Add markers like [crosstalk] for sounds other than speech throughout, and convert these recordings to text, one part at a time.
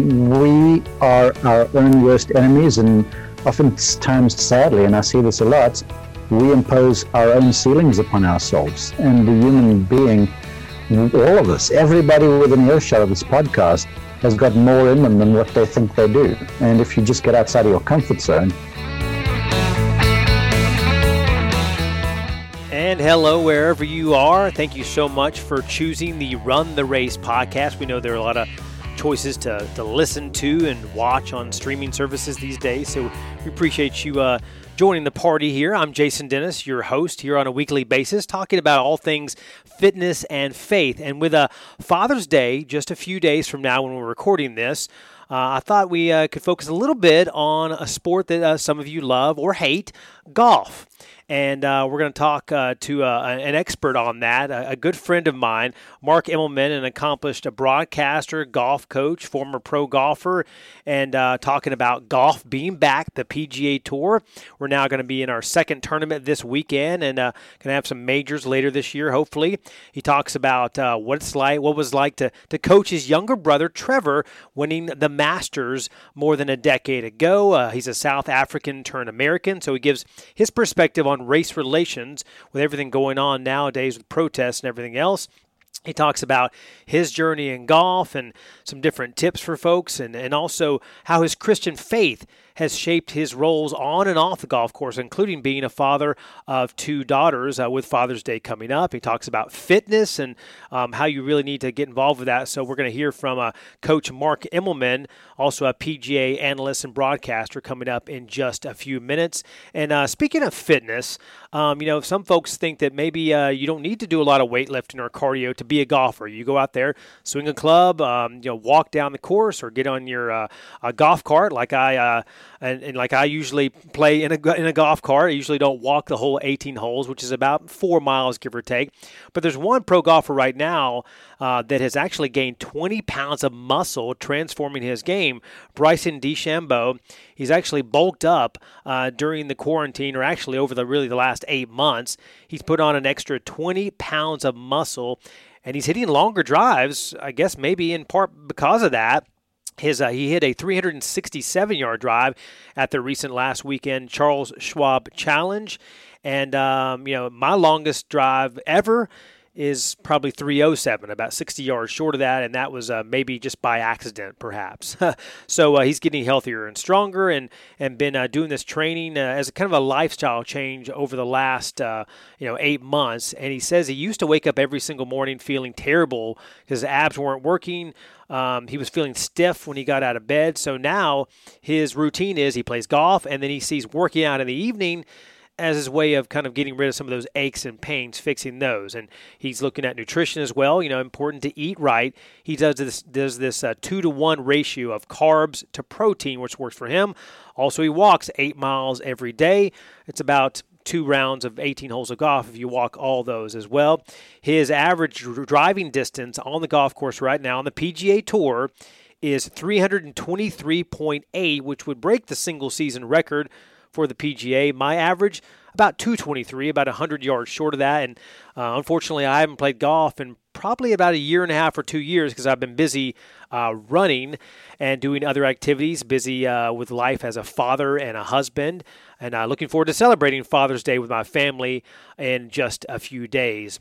we are our own worst enemies, and oftentimes, sadly, and I see this a lot, we impose our own ceilings upon ourselves. And the human being, all of us, everybody within earshot of this podcast, has got more in them than what they think they do. And if you just get outside of your comfort zone, And hello, wherever you are. Thank you so much for choosing the Run the Race podcast. We know there are a lot of choices to, to listen to and watch on streaming services these days. So we appreciate you uh, joining the party here. I'm Jason Dennis, your host here on a weekly basis, talking about all things fitness and faith. And with a Father's Day just a few days from now when we're recording this, uh, I thought we uh, could focus a little bit on a sport that uh, some of you love or hate golf and uh, we're going to talk uh, to uh, an expert on that, a, a, good friend of mine, Mark Immelman, an accomplished broadcaster, golf coach, former pro golfer, and uh, talking about golf being back, the PGA Tour. We're now going to be in our second tournament this weekend, and uh, going to have some majors later this year, hopefully. He talks about uh, what it's like, what was like to to coach his younger brother Trevor winning the Masters more than a decade ago. he's a South African turned American, so he gives his perspective on race relations with everything going on nowadays with protests and everything else. He talks about his journey in golf and some different tips for folks, and, and also how his Christian faith has shaped his roles on and off the golf course, including being a father of two daughters uh, with Father's Day coming up. He talks about fitness and um, how you really need to get involved with that. So we're going to hear from uh, Coach Mark Immelman, also a PGA analyst and broadcaster, coming up in just a few minutes. And uh, speaking of fitness, um, you know, some folks think that maybe uh, you don't need to do a lot of weightlifting or cardio to be a golfer. You go out there, swing a club, um, you know, walk down the course, or get on your uh, golf cart like I uh, and, and, like I usually play in a in a golf cart. I usually don't walk the whole 18 holes, which is about four miles, give or take. But there's one pro golfer right now uh, that has actually gained 20 pounds of muscle, transforming his game. Bryson DeChambeau. He's actually bulked up uh, during the quarantine, or actually over the really the last eight months. He's put on an extra 20 pounds of muscle, and he's hitting longer drives. I guess maybe in part because of that. His, uh, he hit a 367 yard drive at the recent last weekend Charles Schwab Challenge. And, um, you know, my longest drive ever is probably 307, about 60 yards short of that, and that was uh, maybe just by accident, perhaps. [laughs] so uh, he's getting healthier and stronger, and and been uh, doing this training uh, as a kind of a lifestyle change over the last uh, you know eight months. And he says he used to wake up every single morning feeling terrible because his abs weren't working. Um, he was feeling stiff when he got out of bed. So now his routine is he plays golf, and then he sees working out in the evening as his way of kind of getting rid of some of those aches and pains, fixing those. And he's looking at nutrition as well. You know, important to eat right. He does this does this uh, two to one ratio of carbs to protein, which works for him. Also, he walks eight miles every day. It's about two rounds of 18 holes of golf if you walk all those as well. His average driving distance on the golf course right now on the PGA Tour is 323.8, which would break the single season record for the PGA. My average about 223, about 100 yards short of that. And uh, unfortunately, I haven't played golf in probably about a year and a half or two years because I've been busy uh, running and doing other activities, busy uh, with life as a father and a husband. And looking forward to celebrating Father's Day with my family in just a few days.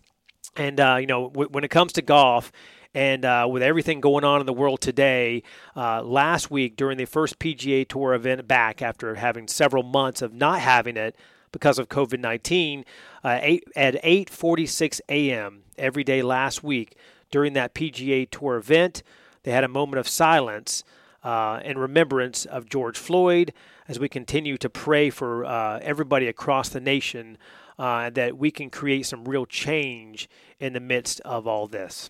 And, uh, you know, w- when it comes to golf, and uh, with everything going on in the world today, uh, last week during the first PGA Tour event back after having several months of not having it because of COVID 19, uh, at 8:46 a.m. every day last week during that PGA Tour event, they had a moment of silence uh, in remembrance of George Floyd as we continue to pray for uh, everybody across the nation uh, that we can create some real change in the midst of all this.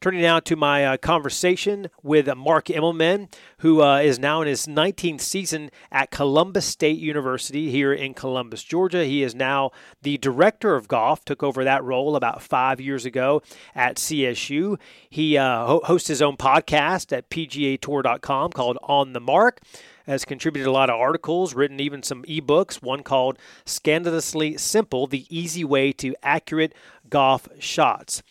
Turning now to my uh, conversation with Mark Immelman, who uh, is now in his 19th season at Columbus State University here in Columbus, Georgia. He is now the director of golf, took over that role about five years ago at CSU. He uh, ho- hosts his own podcast at PGAtour.com called On the Mark has contributed a lot of articles, written even some ebooks, one called Scandalously Simple The Easy Way to Accurate Golf Shots.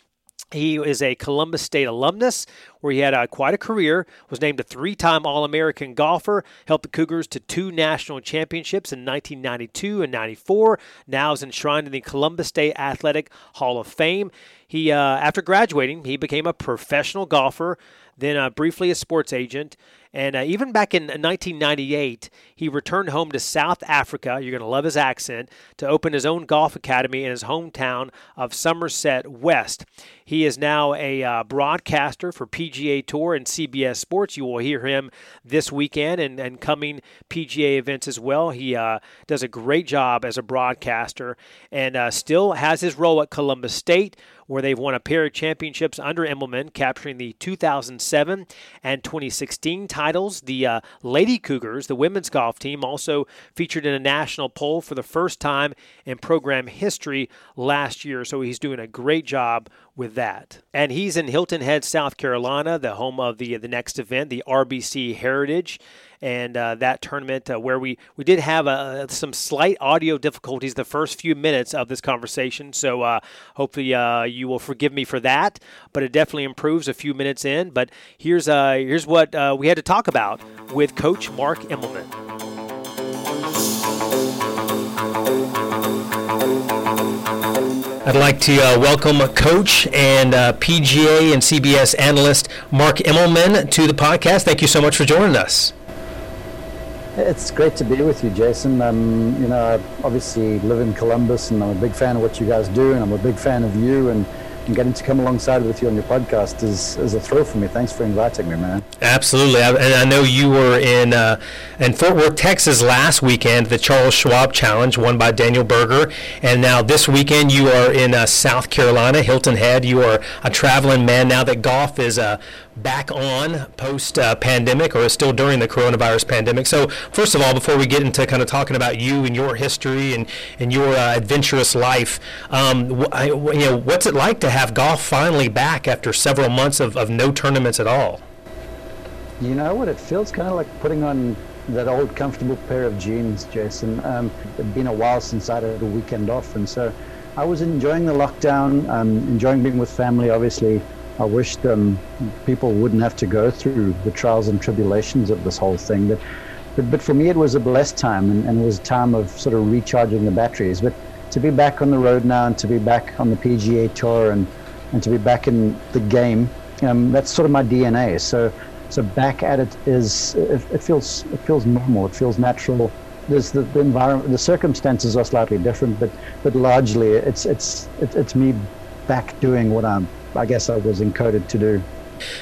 He is a Columbus State alumnus where he had uh, quite a career, was named a three time All American golfer, helped the Cougars to two national championships in 1992 and 94, now is enshrined in the Columbus State Athletic Hall of Fame. He, uh, after graduating, he became a professional golfer, then uh, briefly a sports agent, and uh, even back in 1998, he returned home to South Africa. You're going to love his accent to open his own golf academy in his hometown of Somerset West. He is now a uh, broadcaster for PGA Tour and CBS Sports. You will hear him this weekend and, and coming PGA events as well. He uh, does a great job as a broadcaster and uh, still has his role at Columbus State where they've won a pair of championships under Immelman, capturing the 2007 and 2016 titles. The uh, Lady Cougars, the women's golf team, also featured in a national poll for the first time in program history last year. So he's doing a great job with that. And he's in Hilton Head, South Carolina, the home of the the next event, the RBC Heritage and uh, that tournament uh, where we, we did have uh, some slight audio difficulties the first few minutes of this conversation. So uh, hopefully uh, you will forgive me for that. But it definitely improves a few minutes in. But here's uh, here's what we had to talk about with Coach Mark Immelman. I'd like to uh, welcome Coach and uh, PGA and CBS analyst Mark Immelman to the podcast. Thank you so much for joining us. It's great to be with you, Jason. Um, you know, I obviously live in Columbus, and I'm a big fan of what you guys do, and I'm a big fan of you. And and getting to come alongside with you on your podcast is, is a thrill for me. Thanks for inviting me, man. Absolutely, I, and I know you were in uh, in Fort Worth, Texas last weekend, the Charles Schwab Challenge, won by Daniel Berger, and now this weekend you are in uh, South Carolina, Hilton Head. You are a traveling man now that golf is uh, back on post uh, pandemic or still during the coronavirus pandemic. So, first of all, before we get into kind of talking about you and your history and, and your uh, adventurous life, um, I, you know, what's it like to have golf finally back after several months of, of no tournaments at all? You know what? It feels kind of like putting on that old comfortable pair of jeans, Jason. Um, it's been a while since I had a weekend off, and so I was enjoying the lockdown, um, enjoying being with family, obviously I wished um, people wouldn't have to go through the trials and tribulations of this whole thing. But, but, but for me, it was a blessed time and, and it was a time of sort of recharging the batteries. But to be back on the road now and to be back on the PGA Tour and, and to be back in the game, um, that's sort of my DNA. So, so back at it is, it, it feels, it feels normal. It feels natural. There's the, the environment, the circumstances are slightly different, but, but largely it's, it's, it, it's me back doing what I'm I guess I was encoded to do.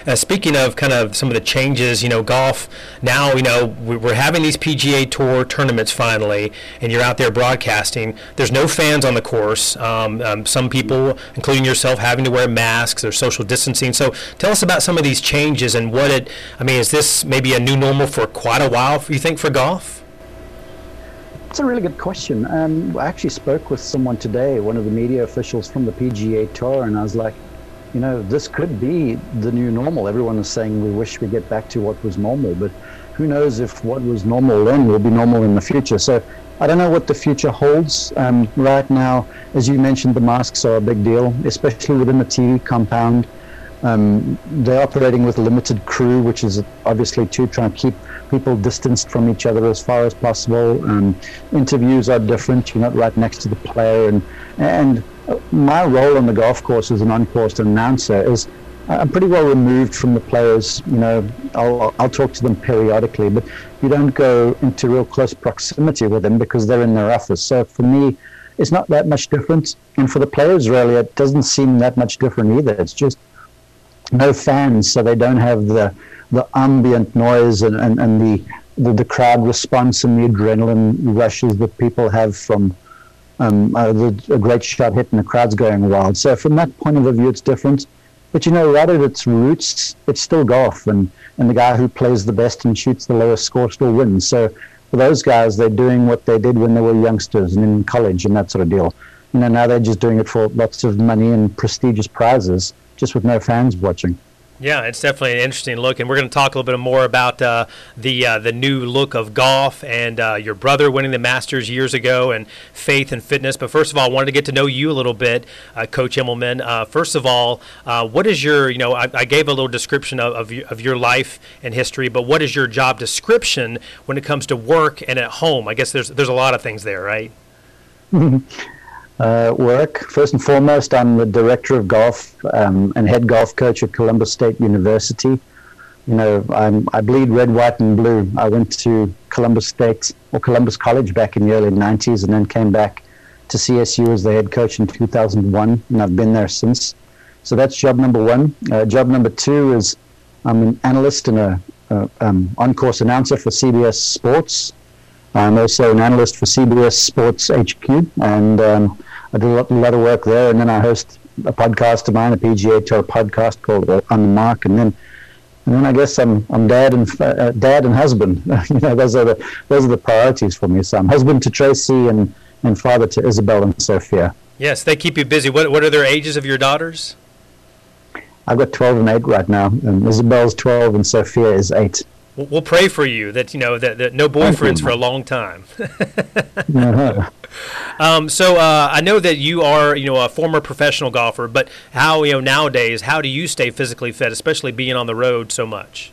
Uh, speaking of kind of some of the changes, you know, golf now, you know, we're having these PGA Tour tournaments finally, and you're out there broadcasting. There's no fans on the course. Um, um, some people, including yourself, having to wear masks. There's social distancing. So tell us about some of these changes and what it. I mean, is this maybe a new normal for quite a while? You think for golf? It's a really good question. Um, I actually spoke with someone today, one of the media officials from the PGA Tour, and I was like you know, this could be the new normal. Everyone is saying we wish we get back to what was normal, but who knows if what was normal then will be normal in the future. So I don't know what the future holds. Um, right now, as you mentioned, the masks are a big deal, especially within the TV compound. Um, they're operating with limited crew, which is obviously to try and keep people distanced from each other as far as possible. Um, interviews are different. You're not right next to the player, and and my role on the golf course as an on-course announcer is uh, I'm pretty well removed from the players. You know, I'll, I'll talk to them periodically, but you don't go into real close proximity with them because they're in their office. So for me, it's not that much different. And for the players, really, it doesn't seem that much different either. It's just no fans, so they don't have the the ambient noise and, and, and the, the, the crowd response and the adrenaline rushes that people have from um, the, a great shot hit and the crowd's going wild. So from that point of view, it's different. But you know, right at its roots, it's still golf, and, and the guy who plays the best and shoots the lowest score still wins. So for those guys, they're doing what they did when they were youngsters and in college and that sort of deal. You know, now they're just doing it for lots of money and prestigious prizes, just with no fans watching. Yeah, it's definitely an interesting look, and we're going to talk a little bit more about uh, the uh, the new look of golf and uh, your brother winning the Masters years ago, and faith and fitness. But first of all, I wanted to get to know you a little bit, uh, Coach Immelman. Uh, first of all, uh, what is your you know I, I, gave a little description of of, of your life and history, but what is your job description when it comes to work and at home? I guess there's there's a lot of things there, right? [laughs] uh, work. First and foremost, I'm the director of golf um, and head golf coach at Columbus State University. You know, I'm, I bleed red, white, and blue. I went to Columbus State or Columbus College back in the early 90s and then came back to CSU as the head coach in 2001, and I've been there since. So that's job number one. Uh, job number two is I'm an analyst and a, um, on-course announcer for CBS Sports. I'm also an analyst for CBS Sports HQ, and um, I do a lot, a lot, of work there. And then I host a podcast of mine, a PGA Tour podcast called uh, On the Mark, and then and then I guess I'm I'm dad and uh, dad and husband. [laughs] you know, those are the those are the priorities for me. So I'm husband to Tracy and and father to Isabel and Sophia. Yes, they keep you busy. What what are their ages of your daughters? I've got 12 and 8 right now, and Isabel's 12 and Sophia is 8 we'll pray for you that you know that, that no boyfriends for a long time. [laughs] uh-huh. um, so uh, I know that you are you know a former professional golfer, but how you know nowadays how do you stay physically fit, especially being on the road so much?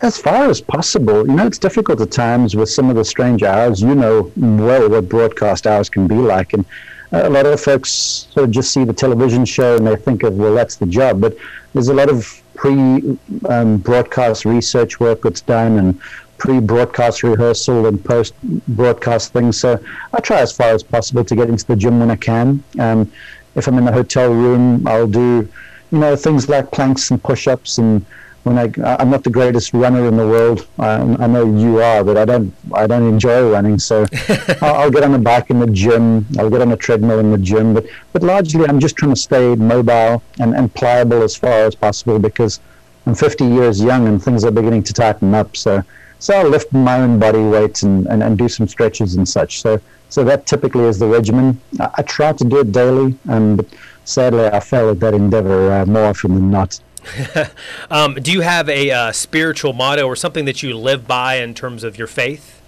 As far as possible, you know, it's difficult at times with some of the strange hours. You know well what broadcast hours can be like, and a lot of folks sort of just see the television show and they think of well that's the job, but there's a lot of pre-broadcast um, research work that's done and pre-broadcast rehearsal and post-broadcast things. So I try as far as possible to get into the gym when I can. Um, if I'm in the hotel room, I'll do, you know, things like planks and push-ups and when I I'm not the greatest runner in the world. I, I know you are, but I don't I don't enjoy running. So [laughs] I'll, I'll, get on the bike in the gym. I'll get on a treadmill in the gym. But but largely I'm just trying to stay mobile and, and pliable as far as possible because I'm 50 years young and things are beginning to tighten up. So so I'll lift my own body weight and, and, and do some stretches and such. So so that typically is the regimen. I, I try to do it daily, and but sadly I fail at that endeavor uh, more often than not. [laughs] um, do you have a uh, spiritual motto or something that you live by in terms of your faith?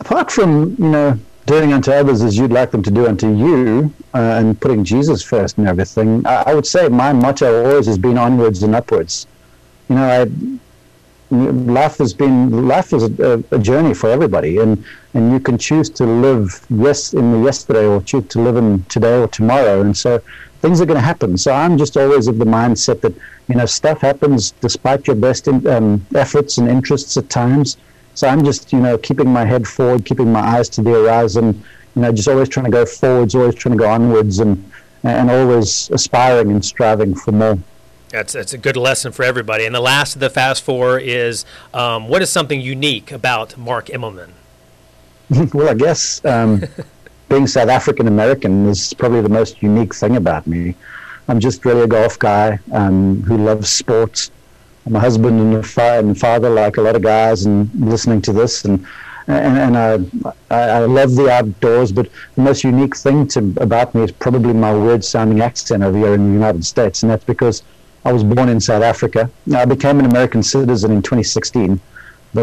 Apart from you know doing unto others as you'd like them to do unto you, uh, and putting Jesus first and everything, I, I, would say my motto always has been onwards and upwards. You know, I, life has been life is a, a, journey for everybody, and and you can choose to live yes in the yesterday or choose to live in today or tomorrow, and so things are going to happen. So I'm just always of the mindset that you know stuff happens despite your best in, um, efforts and interests at times. So I'm just you know keeping my head forward, keeping my eyes to the horizon. You know, just always trying to go forwards, always trying to go onwards, and and always aspiring and striving for more. That's, that's a good lesson for everybody. And the last of the fast four is um, what is something unique about Mark Immelman? [laughs] well, I guess um, [laughs] being South African American is probably the most unique thing about me. I'm just really a golf guy um, who loves sports. I'm a husband and a fa- and father, like a lot of guys, and listening to this, and and, and I, I love the outdoors. But the most unique thing to, about me is probably my weird-sounding accent over here in the United States, and that's because I was born in South Africa. I became an American citizen in 2016,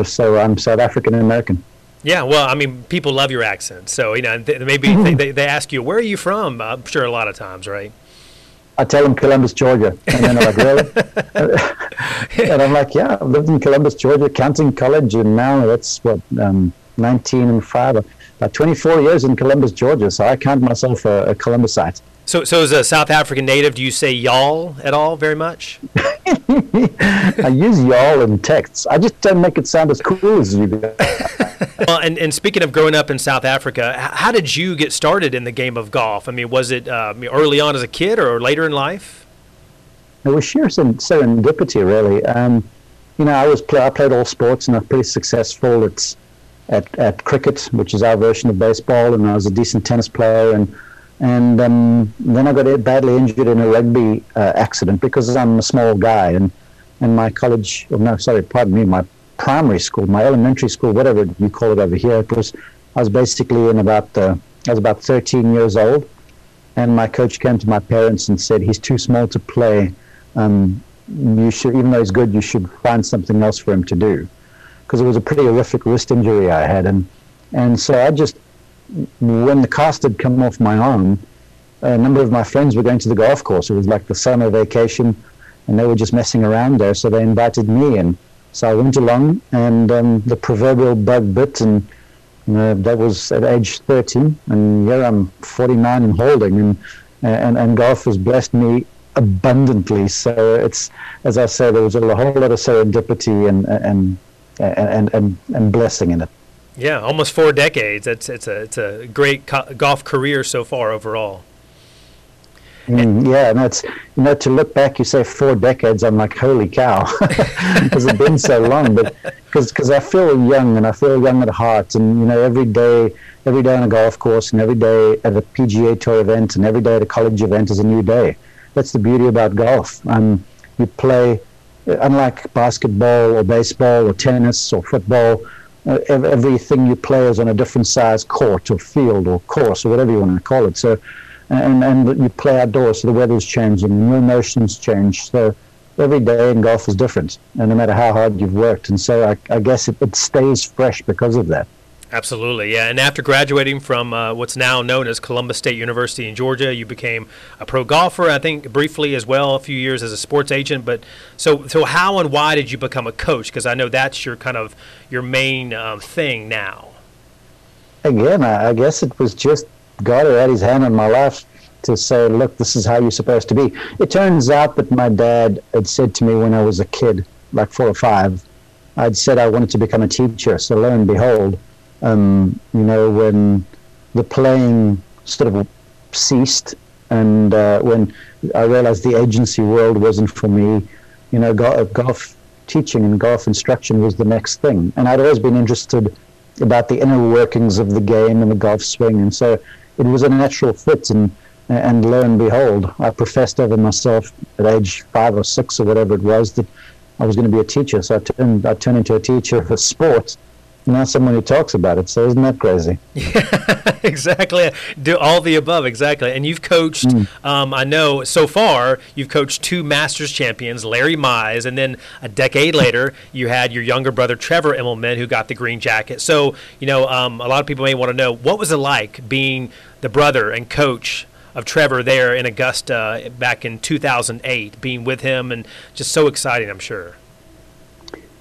so I'm South African American. Yeah, well, I mean, people love your accent, so you know, maybe [laughs] mm-hmm. they, they ask you, "Where are you from?" I'm sure a lot of times, right? I tell them Columbus, Georgia, and then they're like, "Really?" [laughs] [laughs] and I'm like, "Yeah, I've lived in Columbus, Georgia, Canton College, and now that's what um, 19 and five, about 24 years in Columbus, Georgia. So I count myself a, a Columbusite." So, so as a South African native, do you say y'all at all very much? I use y'all in texts. I just don't make it sound as cool as you do. Well, and, and speaking of growing up in South Africa, how did you get started in the game of golf? I mean, was it uh, early on as a kid or later in life? It was sheer serendipity, really. Um, you know, I was play, I played all sports and I was pretty successful at, at at cricket, which is our version of baseball, and I was a decent tennis player and and um, then I got badly injured in a rugby uh, accident because I'm a small guy, and and my college, oh no, sorry, pardon me, my primary school, my elementary school, whatever you call it over here, it was I was basically in about uh, I was about 13 years old, and my coach came to my parents and said he's too small to play. Um, you should, even though he's good, you should find something else for him to do, because it was a pretty horrific wrist injury I had, and and so I just when the cast had come off my arm, a number of my friends were going to the golf course. It was like the summer vacation, and they were just messing around there. So they invited me, and so I went along, and um, the proverbial bug bit, and that was at age 13, and here I'm 49 and holding, and and and golf has blessed me abundantly. So it's as I say, there was a whole lot of serendipity and and and and, and blessing in it. Yeah, almost four decades. It's it's a it's a great co- golf career so far overall. Mm, yeah, and that's you know to look back, you say four decades. I'm like, holy cow, [laughs] has it's been so long? But because I feel young and I feel young at heart, and you know every day, every day on a golf course, and every day at a PGA Tour event, and every day at a college event is a new day. That's the beauty about golf. Um, you play, unlike basketball or baseball or tennis or football. Uh, everything you play is on a different size court or field or course or whatever you want to call it. So and, and you play outdoors, so the weather's changing, your emotions change. So every day in golf is different, and no matter how hard you've worked. And so I, I guess it, it, stays fresh because of that. Absolutely, yeah. And after graduating from uh, what's now known as Columbus State University in Georgia, you became a pro golfer. I think briefly as well, a few years as a sports agent. But so, so how and why did you become a coach? Because I know that's your kind of your main um, thing now. Again, I, I guess it was just God had his hand on my life to say, look, this is how you're supposed to be. It turns out that my dad had said to me when I was a kid, like four or five, I'd said I wanted to become a teacher. So lo and behold, um, you know, when the playing sort of ceased and uh, when I realized the agency world wasn't for me, you know, golf teaching and golf instruction was the next thing. And I'd always been interested about the inner workings of the game and the golf swing. And so it was a natural fit. And, and lo and behold, I professed over myself at age five or six or whatever it was that I was going to be a teacher. So I turned, I turned into a teacher for sport not someone who talks about it. So isn't that crazy? [laughs] Yeah, exactly. Do all the above, exactly. And you've coached. Mm. Um, I know so far you've coached two Masters champions, Larry Mize, and then a decade [laughs] later you had your younger brother Trevor Immelman, who got the green jacket. So you know, um, a lot of people may want to know what was it like being the brother and coach of Trevor there in Augusta back in 2008, being with him, and just so exciting, I'm sure.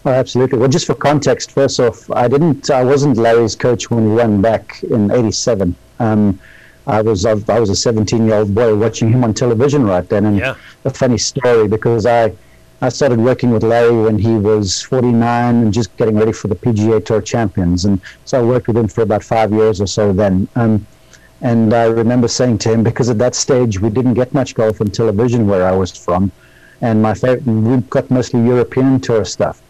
Oh, absolutely. Well, just for context, first off, I didn't, I wasn't Larry's coach when he won back in '87. Um, I was, I was a 17-year-old boy watching him on television right then, and yeah. a funny story because I, I started working with Larry when he was 49 and just getting ready for the PGA Tour Champions, and so I worked with him for about five years or so then. Um, and I remember saying to him, because at that stage we didn't get much golf on television where I was from, and my favorite, we got mostly European tour stuff.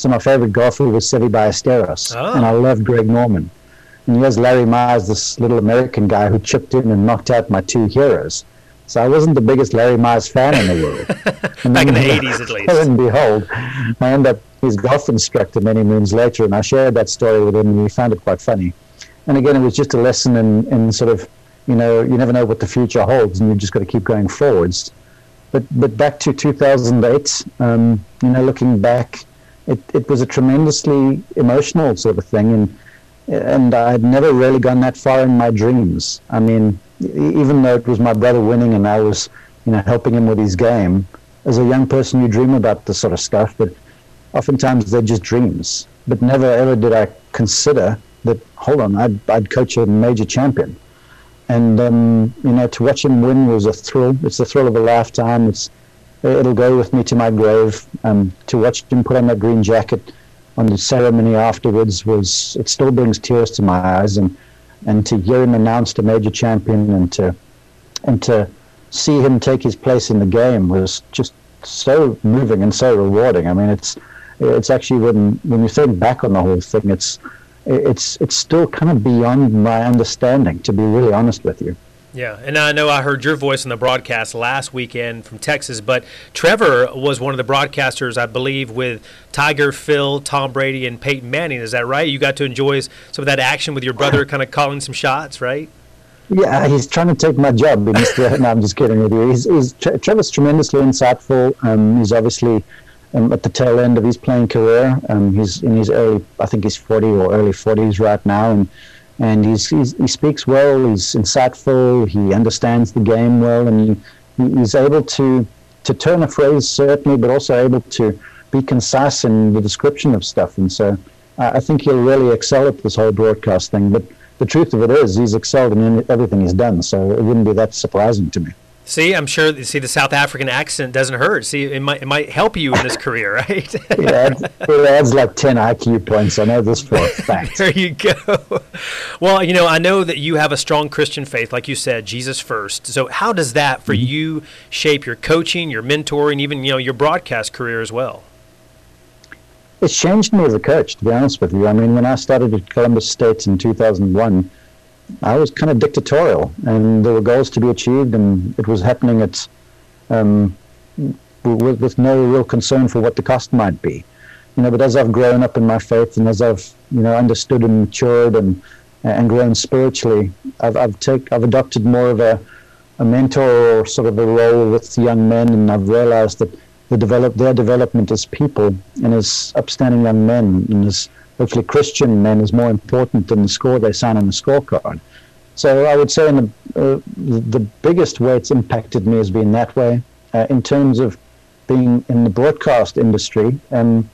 So my favorite golfer was Seve Ballesteros, oh. and I loved Greg Norman. And he here's Larry Mize, this little American guy who chipped in and knocked out my two heroes. So I wasn't the biggest Larry Mize fan in the world. [laughs] Back in the [laughs] 80s, at least. Lo and behold, I ended up his golf instructor many moons later, and I shared that story with him, and he found it quite funny. And again, it was just a lesson in, in sort of, you know, you never know what the future holds, and you've just got to keep going forwards. But but back to 2008, um, you know, looking back, it, it was a tremendously emotional sort of thing, and and I'd never really gone that far in my dreams. I mean, even though it was my brother winning and I was, you know, helping him with his game, as a young person, you dream about this sort of stuff, but oftentimes they're just dreams. But never ever did I consider that. Hold on, I'd I'd coach a major champion, and um, you know, to watch him win was a thrill. It's the thrill of a lifetime. It's it'll go with me to my grave. Um, to watch him put on that green jacket on the ceremony afterwards was it still brings tears to my eyes, and and to hear him announced a major champion and to and to see him take his place in the game was just so moving and so rewarding. I mean, it's it's actually when when you think back on the whole thing, it's it's it's still kind of beyond my understanding, to be really honest with you. Yeah, and I know I heard your voice in the broadcast last weekend from Texas, but Trevor was one of the broadcasters, I believe, with Tiger, Phil, Tom Brady, and Peyton Manning. Is that right? You got to enjoy some of that action with your brother, kind of calling some shots, right? Yeah, he's trying to take my job. Mr. [laughs] no, I'm just kidding with you. He's, he's Trevor's tremendously insightful. Um, he's obviously um, at the tail end of his playing career. Um, he's in his early, I think he's 40 or early 40s right now, and and he's, he's he speaks well. He's insightful. He understands the game well, and he, he's able to to turn a phrase certainly, but also able to be concise in the description of stuff. And so uh, I think he'll really excel at this whole broadcast thing. But the truth of it is, he's excelled in everything he's done. So it wouldn't be that surprising to me. See, I'm sure. See, the South African accent doesn't hurt. See, it might it might help you in this [laughs] career, right? it, adds, it adds like ten IQ points. I know this for a fact. [laughs] there you go. Well, you know, I know that you have a strong Christian faith, like you said, Jesus first. So, how does that for mm-hmm. you shape your coaching, your mentoring, even you know your broadcast career as well? It's changed me as a coach, to be honest with you. I mean, when I started at Columbus State in 2001 I was kind of dictatorial, and there were goals to be achieved, and it was happening at um, with, with, no real concern for what the cost might be. You know, but as I've grown up in my faith, and as I've you know understood and matured and and grown spiritually, I've I've take I've adopted more of a a mentor or sort of a role with young men, and I've realized that the develop their development as people and as upstanding young men and as hopefully Christian men is more important than the score they sign on the scorecard. So I would say in the, uh, the biggest way it's impacted me has been that way. Uh, in terms of being in the broadcast industry, um,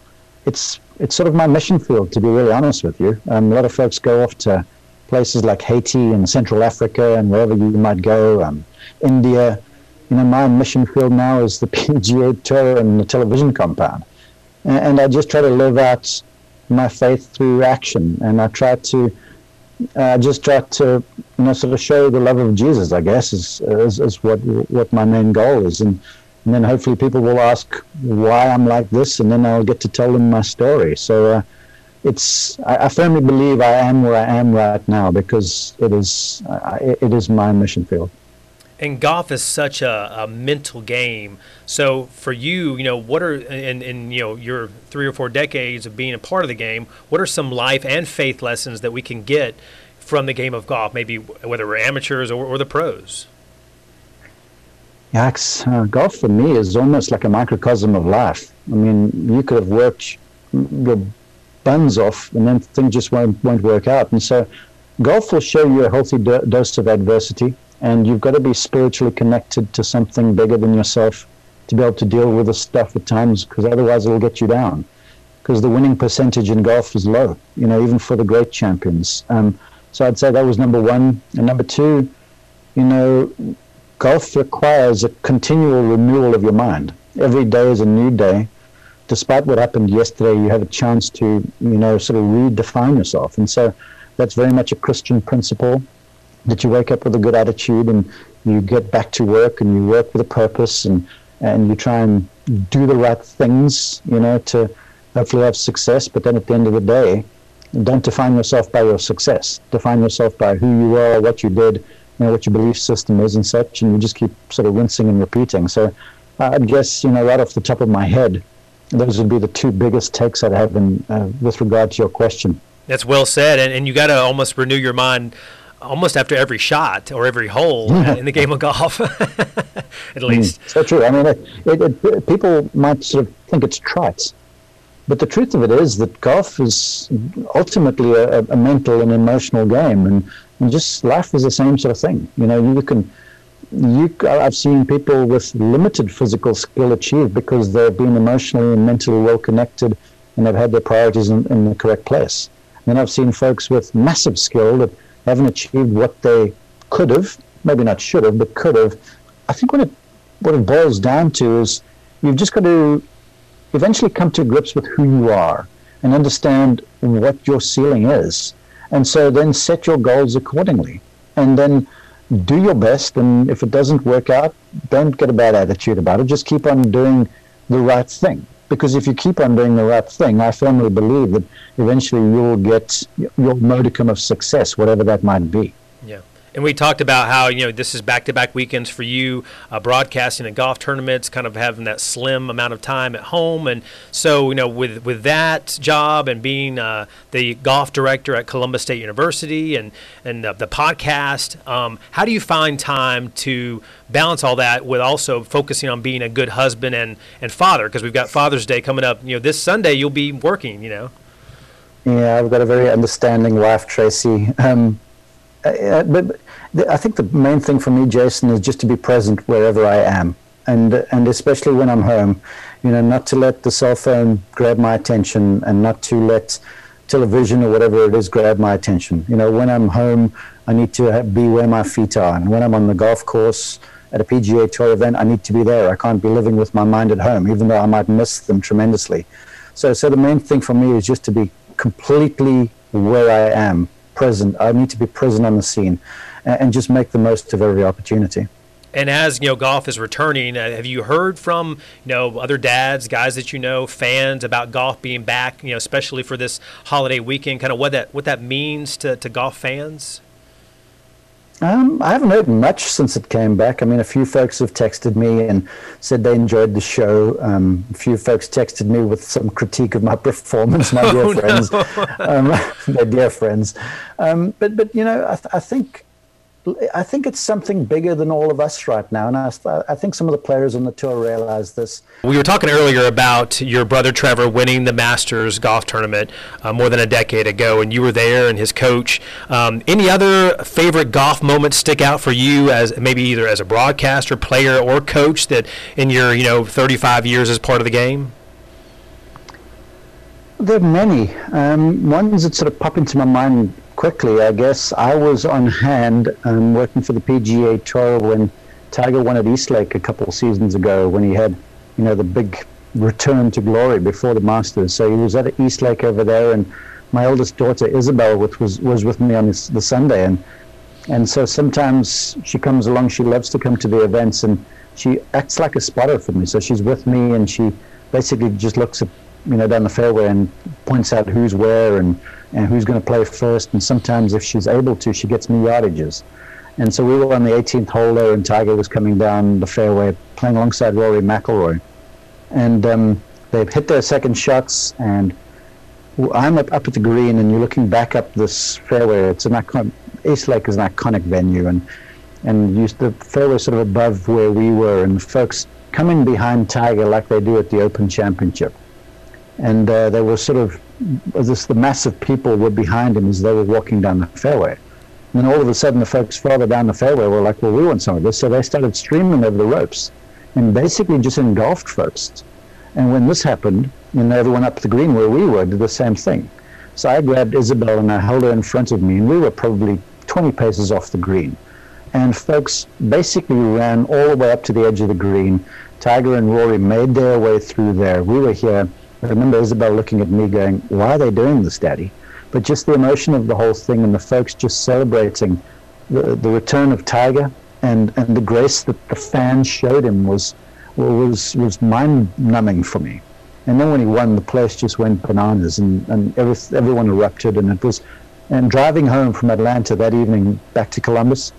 it's it's sort of my mission field, to be really honest with you. Um, a lot of folks go off to places like Haiti and Central Africa and wherever you might go, um, India. You know, my mission field now is the [laughs] PGA Tour and the television compound. And, and I just try to live out my faith through action, and I try to uh, just try to you know sort of show the love of Jesus. I guess is is, is what what my main goal is, and, and then hopefully people will ask why I'm like this, and then I'll get to tell them my story. So. Uh, it's I, I, firmly believe I am where I am right now because it is uh, it is my mission field and golf is such a, a, mental game. So for you, you know, what are in, in you know your three or four decades of being a part of the game, what are some life and faith lessons that we can get from the game of golf? Maybe whether we're amateurs or, or the pros. Yeah, uh, golf for me is almost like a microcosm of life. I mean, you could have worked your buns off, and then things just won't won't work out. And so, golf will show you a healthy do- dose of adversity and you've got to be spiritually connected to something bigger than yourself to be able to deal with the stuff at times because otherwise it'll get you down. Because the winning percentage in golf is low you know even for the great champions. Um, so i'd say that was number one. And number two you know golf requires a continual renewal of your mind. Every day is a new day. Despite what happened yesterday you have a chance to you know sort of redefine yourself. And so that's very much a christian principle that you wake up with a good attitude and you get back to work and you work with a purpose and and you try and do the right things, you know, to hopefully have success. But then at the end of the day, don't define yourself by your success. Define yourself by who you are, what you did, you know, what your belief system is and such, and you just keep sort of rinsing and repeating. So I guess, you know, right off the top of my head, those would be the two biggest takes I'd have in, uh, with regard to your question. That's well said, and, and you got to almost renew your mind almost after every shot or every hole [laughs] in the game of golf, [laughs] at least. Mm, so true. I mean, it, it, it, people might sort of think it's trite, but the truth of it is that golf is ultimately a, a mental and emotional game, and, and just life is the same sort of thing. You know, you can. You, I've seen people with limited physical skill achieve because they've been emotionally and mentally well connected, and they've had their priorities in, in the correct place. And I've seen folks with massive skill that haven't achieved what they could have, maybe not should have, but could have. I think what it what it boils down to is you've just got to eventually come to grips with who you are and understand what your ceiling is. And so then set your goals accordingly. And then do your best. And if it doesn't work out, don't get a bad attitude about it. Just keep on doing the right thing. Because if you keep on doing the right thing, I firmly believe that eventually you'll get your modicum of success, whatever that might be. Yeah. And we talked about how you know this is back-to-back weekends for you, uh, broadcasting and golf tournaments, kind of having that slim amount of time at home, and so you know with with that job and being uh, the golf director at Columbus State University and and uh, the podcast, um, how do you find time to balance all that with also focusing on being a good husband and and father? Because we've got Father's Day coming up. You know, this Sunday you'll be working. You know. Yeah, I've got a very understanding wife, Tracy. Um, uh, but I think the main thing for me, Jason, is just to be present wherever I am, and and especially when I'm home, you know, not to let the cell phone grab my attention, and not to let television or whatever it is grab my attention. You know, when I'm home, I need to be where my feet are, and when I'm on the golf course at a PGA Tour event, I need to be there. I can't be living with my mind at home, even though I might miss them tremendously. So, so the main thing for me is just to be completely where I am, present. I need to be present on the scene and just make the most of every opportunity. And as you know, golf is returning. Uh, have you heard from you know other dads, guys that you know, fans about golf being back? You know, especially for this holiday weekend. Kind of what that what that means to, to golf fans. Um, I haven't heard much since it came back. I mean, a few folks have texted me and said they enjoyed the show. Um, a few folks texted me with some critique of my [laughs] performance, my [laughs] dear oh, friends, no. [laughs] um, their dear friends. Um, but, but you know, I, th- I think I think it's something bigger than all of us right now, and I, I, think some of the players on the tour realize this. We were talking earlier about your brother Trevor winning the Masters golf tournament uh, more than a decade ago, and you were there and his coach. Um, any other favorite golf moments stick out for you as maybe either as a broadcaster, player, or coach that in your you know 35 years as part of the game? There are many. Um, ones that sort of pop into my mind quickly, I guess. I was on hand um, working for the PGA Tour when Tiger won at East Lake a couple of seasons ago when he had, you know, the big return to glory before the Masters. So he was at East Lake over there, and my oldest daughter Isabel was was with me on this, the Sunday, and and so sometimes she comes along. She loves to come to the events, and she acts like a spotter for me. So she's with me, and she basically just looks at you know down the fairway and points out who's where and and who's going to play first. And sometimes, if she's able to, she gets me yardages. And so we were on the 18th hole there, and Tiger was coming down the fairway playing alongside Rory McIlroy. And um, they've hit their second shots, and I'm up, up at the green, and you're looking back up this fairway. It's an icon- East Lake is an iconic venue, and and you, the fairway sort of above where we were, and folks coming behind Tiger like they do at the Open Championship. And uh, they were sort of this the massive people were behind him as they were walking down the fairway. And then all of a sudden, the folks further down the fairway were like, "Well, we want some of this," so they started streaming over the ropes, and basically just engulfed folks. And when this happened, know, everyone up the green where we were did the same thing. So I grabbed Isabel and I held her in front of me, and we were probably 20 paces off the green. And folks basically ran all the way up to the edge of the green. Tiger and Rory made their way through there. We were here I remember Isabel looking at me going, why are they doing this, Daddy? But just the emotion of the whole thing and the folks just celebrating the, the return of Tiger and, and the grace that the fans showed him was, was, was mind-numbing for me. And then when he won, the place just went bananas and, and every, everyone erupted. And it was, and driving home from Atlanta that evening back to Columbus,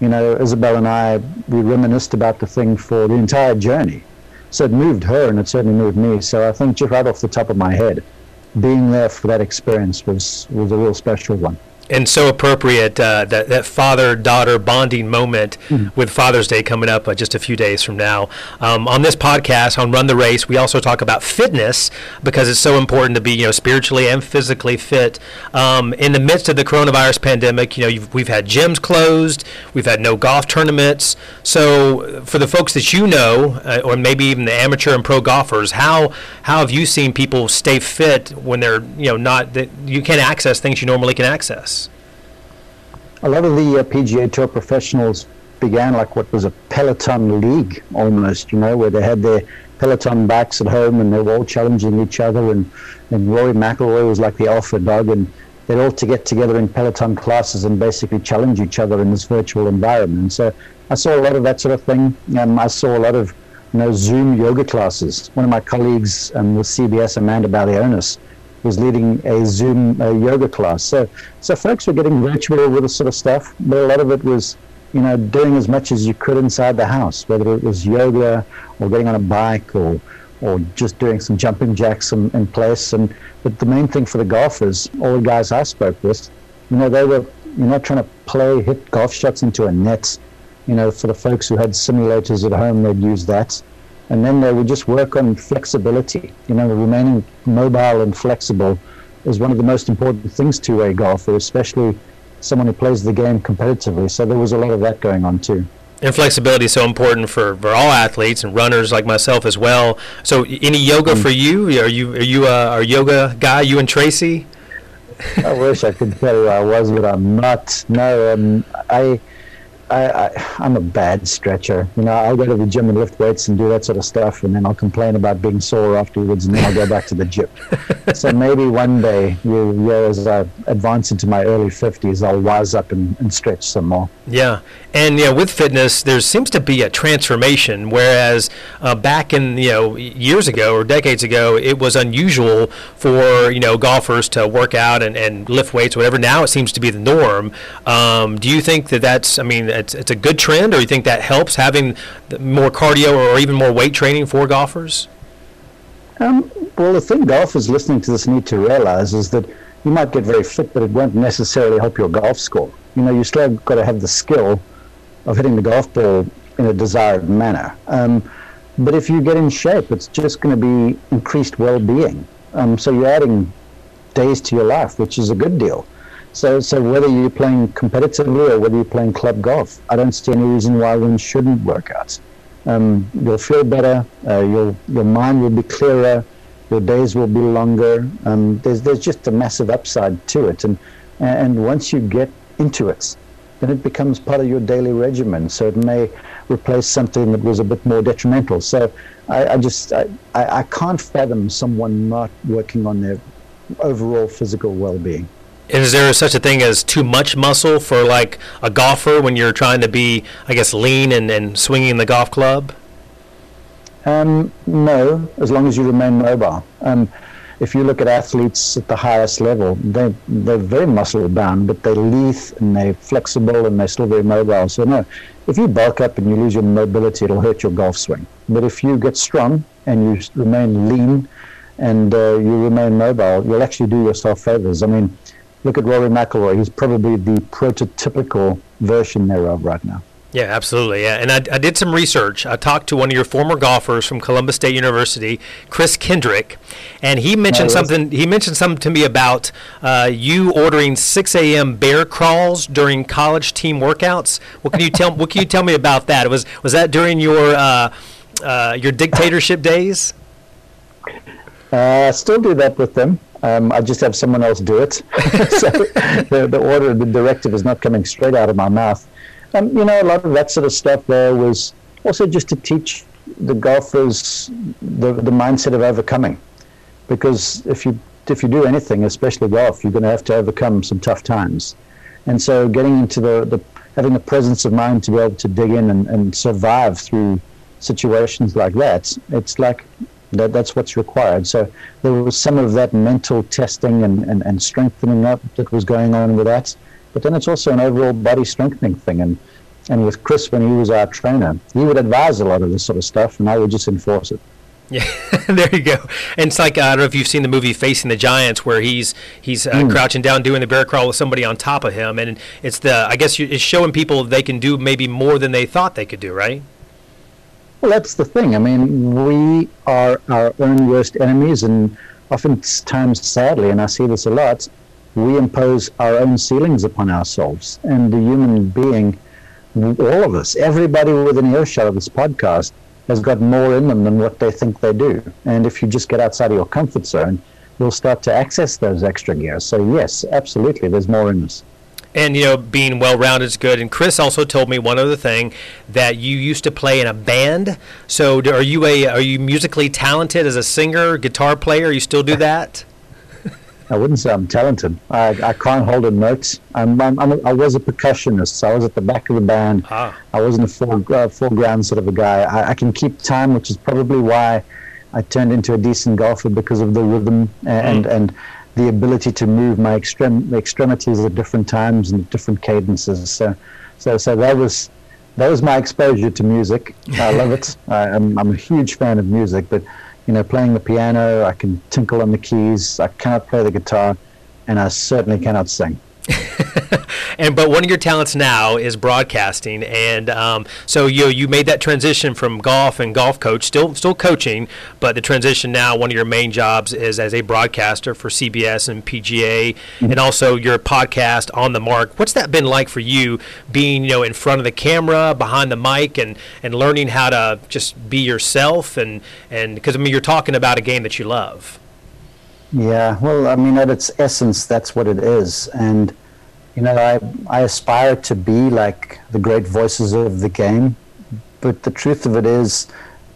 you know, Isabel and I, we reminisced about the thing for the entire journey. So it moved her and it certainly moved me. So I think just right off the top of my head, being there for that experience was, was a real special one and so appropriate uh, that that father daughter bonding moment mm-hmm. with Father's Day coming up uh, just a few days from now. Um, on this podcast on Run the Race, we also talk about fitness because it's so important to be you know spiritually and physically fit. Um, in the midst of the coronavirus pandemic, you know we've had gyms closed, we've had no golf tournaments. So for the folks that you know, uh, or maybe even the amateur and pro golfers, how how have you seen people stay fit when they're you know not that you can't access things you normally can access? A lot of the uh, PGA Tour professionals began like what was a Peloton league almost, you know, where they had their Peloton bikes at home and they were all challenging each other. And, and Rory McIlroy was like the alpha dog, and they'd all to get together in Peloton classes and basically challenge each other in this virtual environment. And so I saw a lot of that sort of thing. Um, I saw a lot of you know, Zoom yoga classes. One of my colleagues um, with CBS, Amanda Balionis, was leading a Zoom uh, yoga class. So, so folks were getting virtual with this sort of stuff, but a lot of it was, you know, doing as much as you could inside the house, whether it was yoga or getting on a bike or, or just doing some jumping jacks in, in place. And but the main thing for the golfers, all the guys I spoke with, you know, they were you're not trying to play hit golf shots into a net. You know, for the folks who had simulators at home, they'd use that and then they would just work on flexibility. You know, remaining mobile and flexible is one of the most important things to a golfer, especially someone who plays the game competitively. So there was a lot of that going on too. And flexibility is so important for, for all athletes and runners like myself as well. So, any yoga mm. for you? Are you are you a, a yoga guy? You and Tracy? I wish I could tell you I was, but I'm not. No, um, I I, I, am a bad stretcher. You know, I'll go to the gym and lift weights and do that sort of stuff, and then I'll complain about being sore afterwards, and then I'll go back to the gym. [laughs] so maybe one day, you, you know, as I advance into my early 50s, I'll wise up and, and stretch some more. Yeah, and you know, with fitness, there seems to be a transformation. Whereas uh, back in you know years ago or decades ago, it was unusual for you know golfers to work out and, and lift weights, whatever. Now it seems to be the norm. Um, do you think that that's? I mean, it's, it's a good trend, or you think that helps having more cardio or even more weight training for golfers? Um, well, the thing golfers listening to this need to realize is that you might get very fit, but it won't necessarily help your golf score. You know, you still have got to have the skill of hitting the golf ball in a desired manner. Um, but if you get in shape, it's just going to be increased well-being. Um, so you're adding days to your life, which is a good deal. So, so whether you're playing competitively or whether you're playing club golf, I don't see any reason why one shouldn't work out. Um, you'll feel better. Uh, your your mind will be clearer. Your days will be longer. Um, there's there's just a massive upside to it, and and once you get into it, then it becomes part of your daily regimen. So it may replace something that was a bit more detrimental. So I, I just I, I can't fathom someone not working on their overall physical well-being. Is there such a thing as too much muscle for like a golfer when you're trying to be, I guess, lean and, and swinging the golf club? Um, no, as long as you remain mobile. Um, if you look at athletes at the highest level, they they're very muscle bound, but they're lithe and they're flexible and they're still very mobile. So no, if you bulk up and you lose your mobility, it'll hurt your golf swing. But if you get strong and you remain lean and uh, you remain mobile, you'll actually do yourself favors. I mean, look at Rory McIlroy. He's probably the prototypical version thereof right now. Yeah, absolutely. Yeah, and I, I did some research. I talked to one of your former golfers from Columbus State University, Chris Kendrick, and he mentioned something. He mentioned something to me about uh, you ordering 6 a.m. bear crawls during college team workouts. What can you tell? what can you tell me about that? Was was that during your uh, uh, your dictatorship days? Uh, still do that with them. Um, I just have someone else do it. [laughs] so the, the order, the directive is not coming straight out of my mouth. And, you know, a lot of that sort of stuff there was also just to teach the golfers the, the mindset of overcoming. Because if you, if you do anything, especially golf, you're going to have to overcome some tough times. And so getting into the, the having the presence of mind to be able to dig in and, and survive through situations like that, it's like that, that's what's required. So there was some of that mental testing and, and, and strengthening up that was going on with that. But then it's also an overall body strengthening thing. And, and with Chris, when he was our trainer, he would advise a lot of this sort of stuff, and I would just enforce it. Yeah, [laughs] there you go. And it's like I don't know if you've seen the movie Facing the Giants, where he's he's uh, mm. crouching down doing the bear crawl with somebody on top of him, and it's the I guess it's showing people they can do maybe more than they thought they could do, right? Well, that's the thing. I mean, we are our own worst enemies, and oftentimes, sadly, and I see this a lot, we impose our own ceilings upon ourselves. And the human being, all of us, everybody within earshot of this podcast, has got more in them than what they think they do. And if you just get outside of your comfort zone, you'll start to access those extra gears. So, yes, absolutely, there's more in us and you know being well rounded is good and chris also told me one other thing that you used to play in a band so are you a are you musically talented as a singer guitar player you still do that [laughs] I wouldn't say I'm talented. I, I can't hold a note. I'm, I'm, I'm a, i was a percussionist, so I was at the back of the band. Ah. I wasn't a fore, uh, foreground sort of a guy. I, I, can keep time, which is probably why I turned into a decent golfer because of the rhythm and mm. and the ability to move my extrem- extremities at different times and different cadences. So, so, so that was that was my exposure to music. I [laughs] love it. I, am I'm a huge fan of music, but you know, playing the piano, I can tinkle on the keys. I cannot play the guitar, and I certainly cannot sing. [laughs] and but one of your talents now is broadcasting, and um, so you you made that transition from golf and golf coach, still still coaching, but the transition now one of your main jobs is as a broadcaster for CBS and PGA, mm-hmm. and also your podcast on the mark. What's that been like for you, being you know in front of the camera, behind the mic, and and learning how to just be yourself, and and because I mean you're talking about a game that you love. Yeah, well, I mean, at its essence, that's what it is. And, you know, I, I aspire to be like the great voices of the game. But the truth of it is,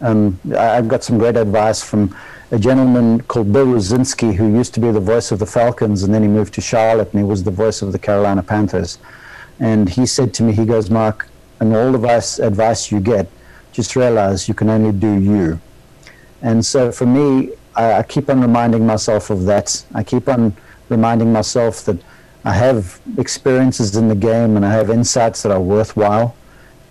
um, I, have got some great advice from a gentleman called Bill Rosinski, who used to be the voice of the Falcons, and then he moved to Charlotte, and he was the voice of the Carolina Panthers. And he said to me, he goes, Mark, and all the advice, advice you get, just realize you can only do you. And so for me, I, I keep on reminding myself of that. I keep on reminding myself that I have experiences in the game and I have insights that are worthwhile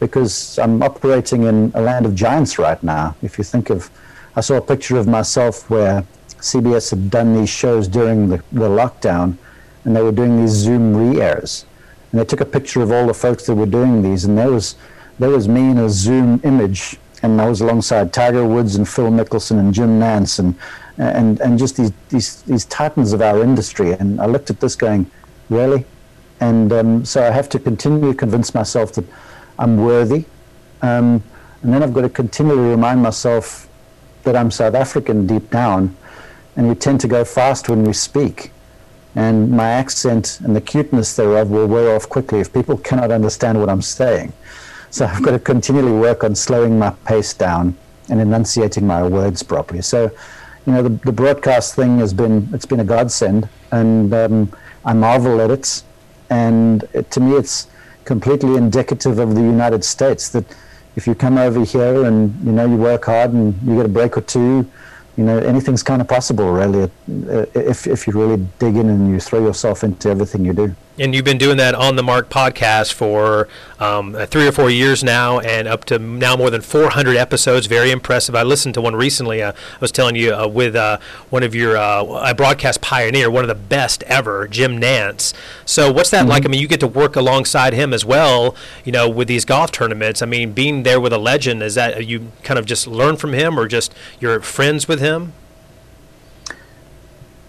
because I'm operating in a land of giants right now. If you think of, I saw a picture of myself where CBS had done these shows during the, the lockdown and they were doing these Zoom re airs. And they took a picture of all the folks that were doing these, and there was, there was me in a Zoom image and I was alongside Tiger Woods and Phil Mickelson and Jim Nantz and and and just these these these titans of our industry. And I looked at this going, really, and um, so I have to continue to convince myself that I'm worthy, um, and then I've got to continually remind myself that I'm South African deep down, and we tend to go fast when we speak. And my accent and the cuteness thereof will wear off quickly if people cannot understand what I'm saying. So I've got to continually work on slowing my pace down and enunciating my words properly. So, you know, the, the broadcast thing has been it's been a godsend, and um, I marvel at it. And it, to me, it's completely indicative of the United States that if you come over here and you know you work hard and you get a break or two, you know anything's kind of possible really uh, if if you really dig in and you throw yourself into everything you do. And you've been doing that on the Mark podcast for um, uh, three or four years now, and up to now more than 400 episodes. Very impressive. I listened to one recently. Uh, I was telling you uh, with uh, one of your uh, a broadcast pioneer, one of the best ever, Jim Nantz. So what's that mm-hmm. like? I mean, you get to work alongside him as well. You know, with these golf tournaments. I mean, being there with a legend is that you kind of just learn from him, or just you're friends with him?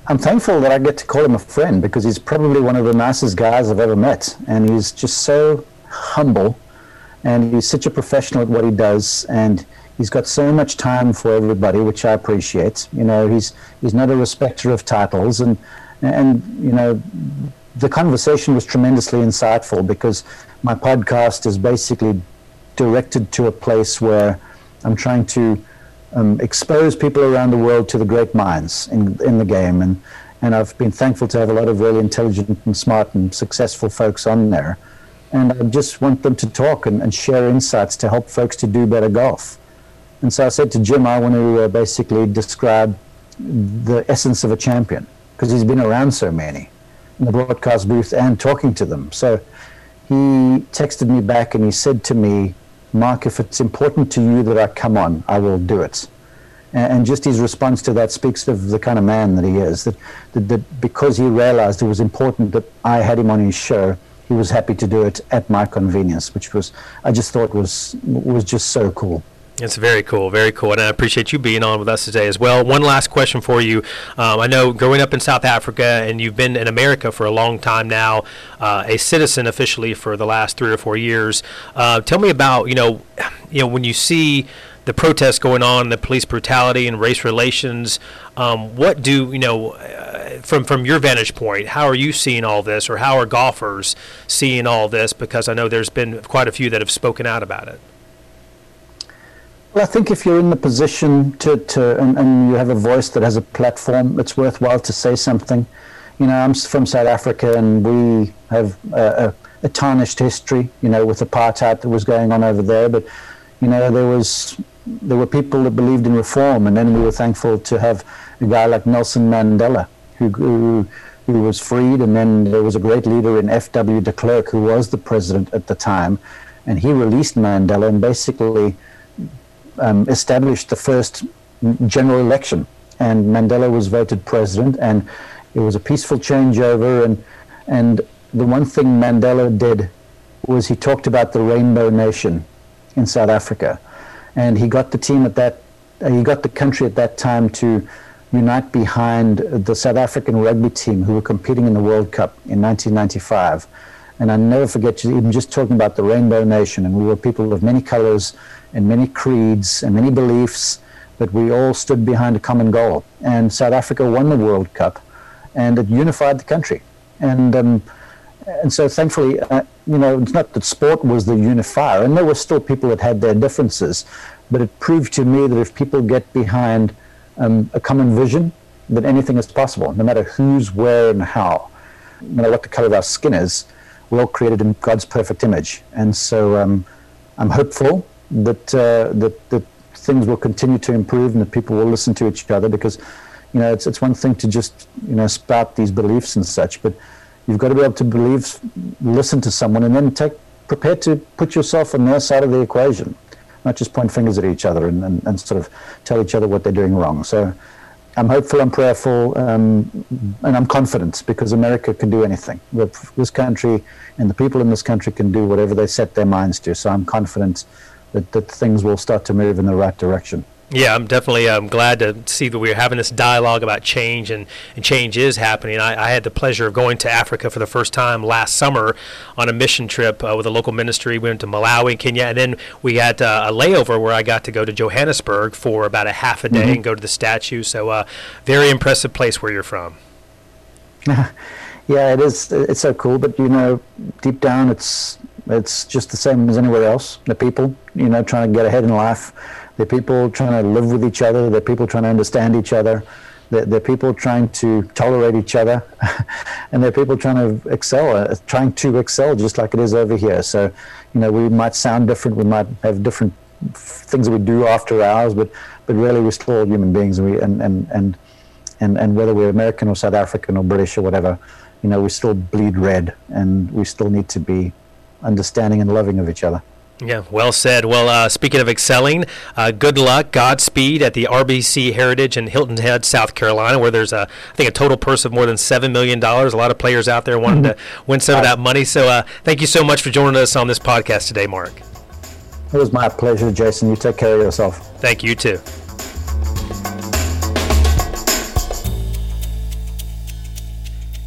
I'm thankful that I get to call him a friend because he's probably one of the nicest guys I've ever met. And he's just so humble and he's such a professional at what he does. And he's got so much time for everybody, which I appreciate. You know, he's, he's not a respecter of titles. And, and, you know, the conversation was tremendously insightful because my podcast is basically directed to a place where I'm trying to um, expose people around the world to the great minds in, in the game. And, and I've been thankful to have a lot of really intelligent and smart and successful folks on there. And I just want them to talk and, and share insights to help folks to do better golf. And so I said to Jim, I want to uh, basically describe the essence of a champion because he's been around so many in the broadcast booth and talking to them. So he texted me back and he said to me, Mark, if it's important to you that I come on, I will do it. And just his response to that speaks of the kind of man that he is. That, that, that because he realized it was important that I had him on his show, he was happy to do it at my convenience, which was I just thought was was just so cool. It's very cool, very cool, and I appreciate you being on with us today as well. One last question for you. Um, I know growing up in South Africa, and you've been in America for a long time now, uh, a citizen officially for the last three or four years. Uh, tell me about you know, you know when you see the protests going on, the police brutality and race relations. Um, what do you know uh, from from your vantage point? How are you seeing all this, or how are golfers seeing all this? Because I know there's been quite a few that have spoken out about it. Well, I think if you're in the position to, to and, and, you have a voice that has a platform, it's worthwhile to say something. You know, I'm from South Africa and we have a, a, a tarnished history, you know, with apartheid that was going on over there. But, you know, there was there were people that believed in reform, and then we were thankful to have a guy like Nelson Mandela, who, who, who was freed, and then there was a great leader in F.W. de Klerk, who was the president at the time, and he released Mandela and basically um, established the first general election. And Mandela was voted president, and it was a peaceful changeover. And and the one thing Mandela did was he talked about the Rainbow Nation in South Africa, and he got the team at that, uh, he got the country at that time to unite behind the South African rugby team who were competing in the World Cup in 1995. And I never forget even just talking about the Rainbow Nation, and we were people of many colors and many creeds and many beliefs, but we all stood behind a common goal. And South Africa won the World Cup, and it unified the country. And um, and so thankfully, uh, you know, it's not that sport was the unifier, and there were still people that had their differences, but it proved to me that if people get behind um, a common vision, that anything is possible, no matter who's, where, and how. No matter what the color of our skin is, we're all created in God's perfect image, and so um, I'm hopeful that uh, that that things will continue to improve and that people will listen to each other because, you know, it's it's one thing to just you know spout these beliefs and such, but You've got to be able to believe, listen to someone, and then take prepare to put yourself on their side of the equation, not just point fingers at each other and, and, and sort of tell each other what they're doing wrong. So I'm hopeful, I'm prayerful, um, and I'm confident because America can do anything. This country and the people in this country can do whatever they set their minds to. So I'm confident that, that things will start to move in the right direction. Yeah, I'm definitely um, glad to see that we're having this dialogue about change, and, and change is happening. I, I, had the pleasure of going to Africa for the first time last summer on a mission trip uh, with a local ministry. We went to Malawi, Kenya, and then we had uh, a layover where I got to go to Johannesburg for about a half a day mm-hmm. and go to the statue. So, uh, very impressive place where you're from. [laughs] yeah, it is. It's so cool, but you know, deep down, it's it's just the same as anywhere else. The people, you know, trying to get ahead in life they're people trying to live with each other. They're people trying to understand each other. They're, they're people trying to tolerate each other, [laughs] and they're people trying to excel, uh, trying to excel just like it is over here. So, you know, we might sound different. We might have different things that we do after hours, but but really we're still all human beings, and we and and and and, and whether we're American or South African or British or whatever, you know, we still bleed red, and we still need to be understanding and loving of each other. Yeah, well said. Well, uh, speaking of excelling, uh, good luck, Godspeed at the RBC Heritage in Hilton Head, South Carolina, where there's a, I think a total purse of more than seven million dollars. A lot of players out there wanting to [laughs] win some of that money. So, uh, thank you so much for joining us on this podcast today, Mark. It was my pleasure, Jason. You take care of yourself. Thank you too.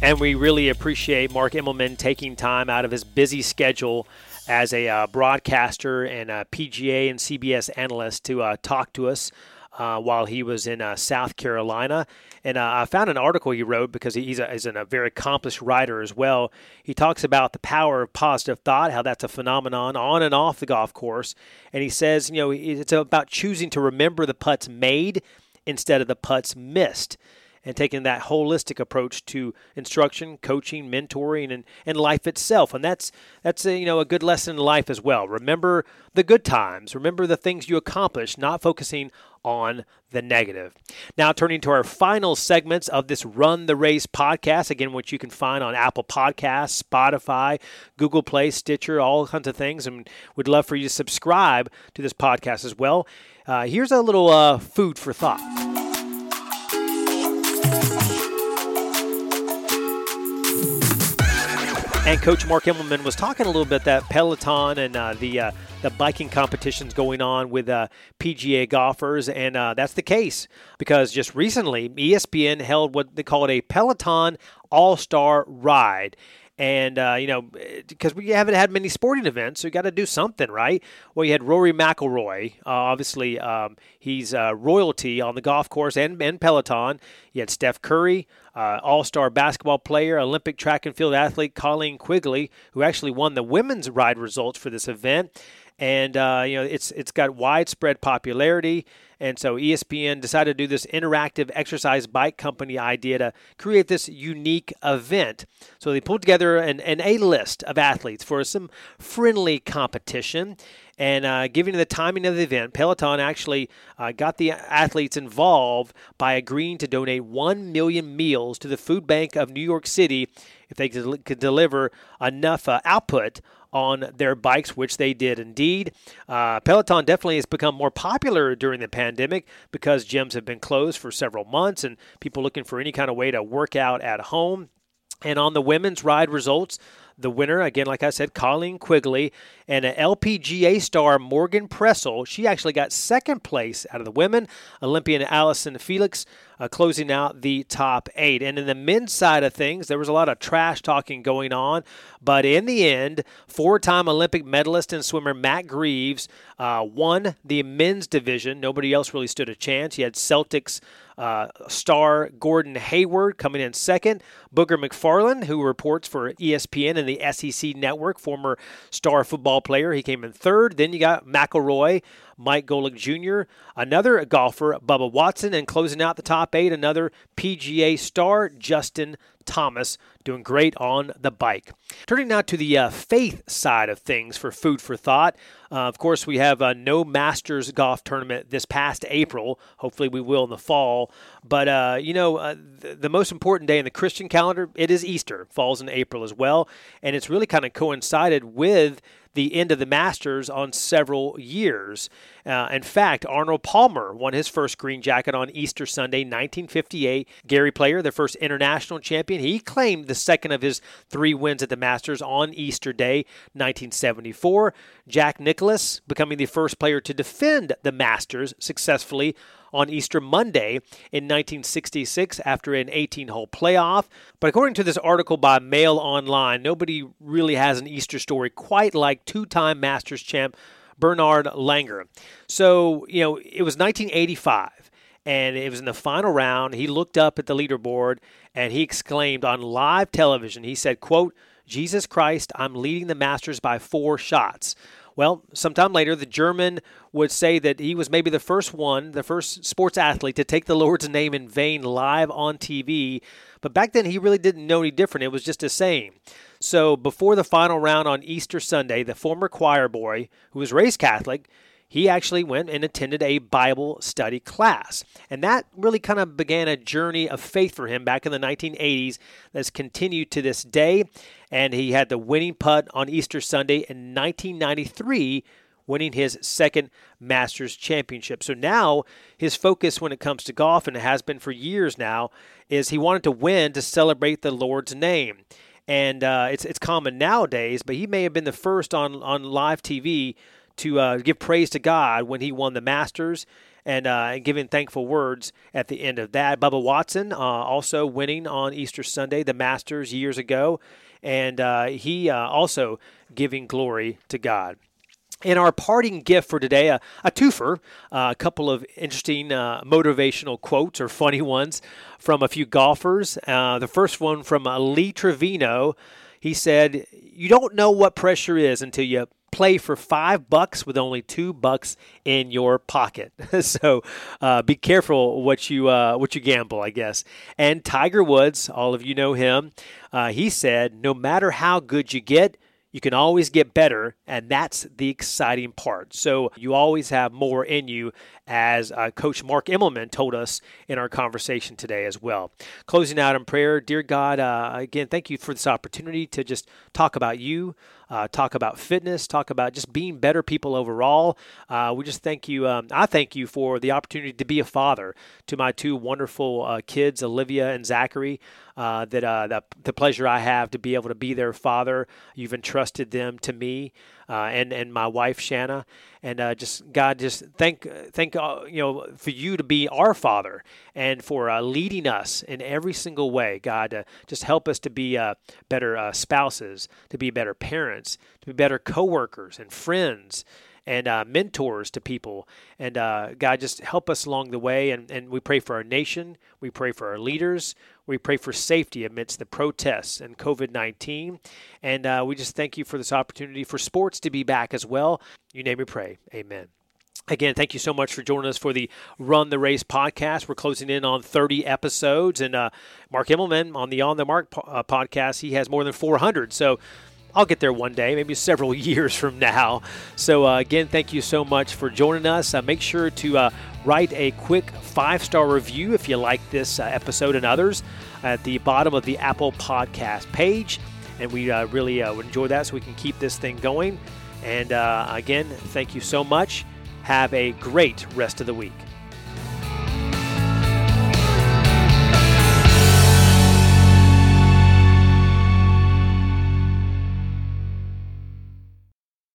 And we really appreciate Mark Immelman taking time out of his busy schedule as a uh, broadcaster and a PGA and CBS analyst to uh, talk to us uh, while he was in uh, South Carolina. And uh, I found an article he wrote because he's, a, he's a very accomplished writer as well. He talks about the power of positive thought, how that's a phenomenon on and off the golf course. And he says, you know, it's about choosing to remember the putts made instead of the putts missed and taking that holistic approach to instruction, coaching, mentoring, and, and life itself. And that's that's a, you know a good lesson in life as well. Remember the good times. Remember the things you accomplished, not focusing on the negative. Now, turning to our final segments of this Run the Race podcast, again, which you can find on Apple Podcasts, Spotify, Google Play, Stitcher, all kinds of things. And we'd love for you to subscribe to this podcast as well. Uh, here's a little uh, food for thought. And Coach Mark Immelman was talking a little bit that Peloton and uh, the uh, the biking competitions going on with uh, PGA golfers, and uh, that's the case because just recently ESPN held what they call it a Peloton All Star Ride, and, uh, you know, because we haven't had many sporting events, so we got to do something, right? Well, you had Rory McIlroy. Uh, obviously, um, he's uh, royalty on the golf course and, and Peloton. You had Steph Curry, uh, all star basketball player, Olympic track and field athlete Colleen Quigley, who actually won the women's ride results for this event. And, uh, you know, it's it's got widespread popularity And so ESPN decided to do this interactive exercise bike company idea to create this unique event. So they pulled together an, an A list of athletes for some friendly competition. And uh, given the timing of the event, Peloton actually uh, got the athletes involved by agreeing to donate 1 million meals to the food bank of New York City if they could, deliver enough uh, output on their bikes, which they did indeed. Uh, Peloton definitely has become more popular during the pandemic because gyms have been closed for several months and people looking for any kind of way to work out at home. And on the women's ride results, the winner, again, like I said, Colleen Quigley, and an LPGA star, Morgan Pressel. She actually got second place out of the women. Olympian Allison Felix uh, closing out the top eight. And in the men's side of things, there was a lot of trash talking going on. But in the end, four time Olympic medalist and swimmer Matt Grevers uh, won the men's division. Nobody else really stood a chance. He had Celtics. Uh, star Gordon Hayward coming in second. Booger McFarland, who reports for ESPN and the SEC network, former star football player, he came in third. Then you got McIlroy, Mike Golic Jr., another golfer, Bubba Watson, and closing out the top eight, another PGA star, Justin Thomas, doing great on the bike. Turning now to the uh, faith side of things for food for thought. Uh, of course, we have uh, no Masters golf tournament this past April. Hopefully, we will in the fall. But uh, you know, uh, the, the most important day in the Christian calendar it is Easter. Falls in April as well, and it's really kind of coincided with the end of the Masters on several years. Uh, in fact, Arnold Palmer won his first green jacket on Easter Sunday, 1958. Gary Player, the first international champion, he claimed the second of his three wins at the Masters on Easter Day, 1974. Jack Nicklaus becoming the first player to defend the Masters successfully on Easter Monday in 1966 after an 18 hole playoff. But according to this article by Mail Online, nobody really has an Easter story quite like two time Masters champ Bernhard Langer. So, you know, it was 1985 and it was in the final round. He looked up at the leaderboard and he exclaimed on live television, he said, quote, Jesus Christ, I'm leading the Masters by four shots. Well, sometime later, the German would say that he was maybe the first one, the first sports athlete to take the Lord's name in vain live on TV. But back then, he really didn't know any different. It was just a saying. So before the final round on Easter Sunday, the former choir boy, who was raised Catholic, he actually went and attended a Bible study class. And that really kind of began a journey of faith for him back in the 1980s that's continued to this day and he had the winning putt on Easter Sunday in 1993 winning his second Masters championship. So now his focus when it comes to golf, and it has been for years now, is he wanted to win to celebrate the Lord's name. And uh, it's it's common nowadays, but he may have been the first on on live TV to uh, give praise to God when he won the Masters and, uh, and giving thankful words at the end of that. Bubba Watson uh, also winning on Easter Sunday, the Masters years ago and uh, he uh, also giving glory to God. In our parting gift for today, a, a twofer, uh, a couple of interesting uh, motivational quotes or funny ones from a few golfers. Uh, the first one from uh, Lee Trevino. He said, You don't know what pressure is until you play for five bucks with only two bucks in your pocket. [laughs] so uh, be careful what you uh, what you gamble, I guess. And Tiger Woods, all of you know him. Uh, he said, "No matter how good you get." You can always get better, and that's the exciting part. So, you always have more in you, as uh, Coach Mark Immelman told us in our conversation today as well. Closing out in prayer, dear God, uh, again, thank you for this opportunity to just talk about you uh, talk about fitness, talk about just being better people overall. Uh, we just thank you. Um, I thank you for the opportunity to be a father to my two wonderful uh, kids, Olivia and Zachary. Uh, that, that the pleasure I have to be able to be their father. You've entrusted them to me uh, and and my wife Shanna, and uh, just God, just thank thank uh, you know for you to be our Father and for uh, leading us in every single way. God, just help us to be uh, better uh, spouses, to be better parents, to be better coworkers and friends and uh, mentors to people. And uh, God, just help us along the way. And, and we pray for our nation. We pray for our leaders. We pray for safety amidst the protests and COVID 19. And uh, we just thank you for this opportunity for sports to be back as well. You name me pray. Amen. Again, thank you so much for joining us for the Run the Race podcast. We're closing in on 30 episodes, and uh, Mark Immelman on the On the Mark po- uh, podcast, he has more than 400. So I'll get there one day, maybe several [laughs] years from now. So, uh, again, thank you so much for joining us. Uh, make sure to uh, write a quick five star review if you like this uh, episode and others at the bottom of the Apple Podcast page. And we uh, really uh, would enjoy that so we can keep this thing going. And again, thank you so much. Have a great rest of the week.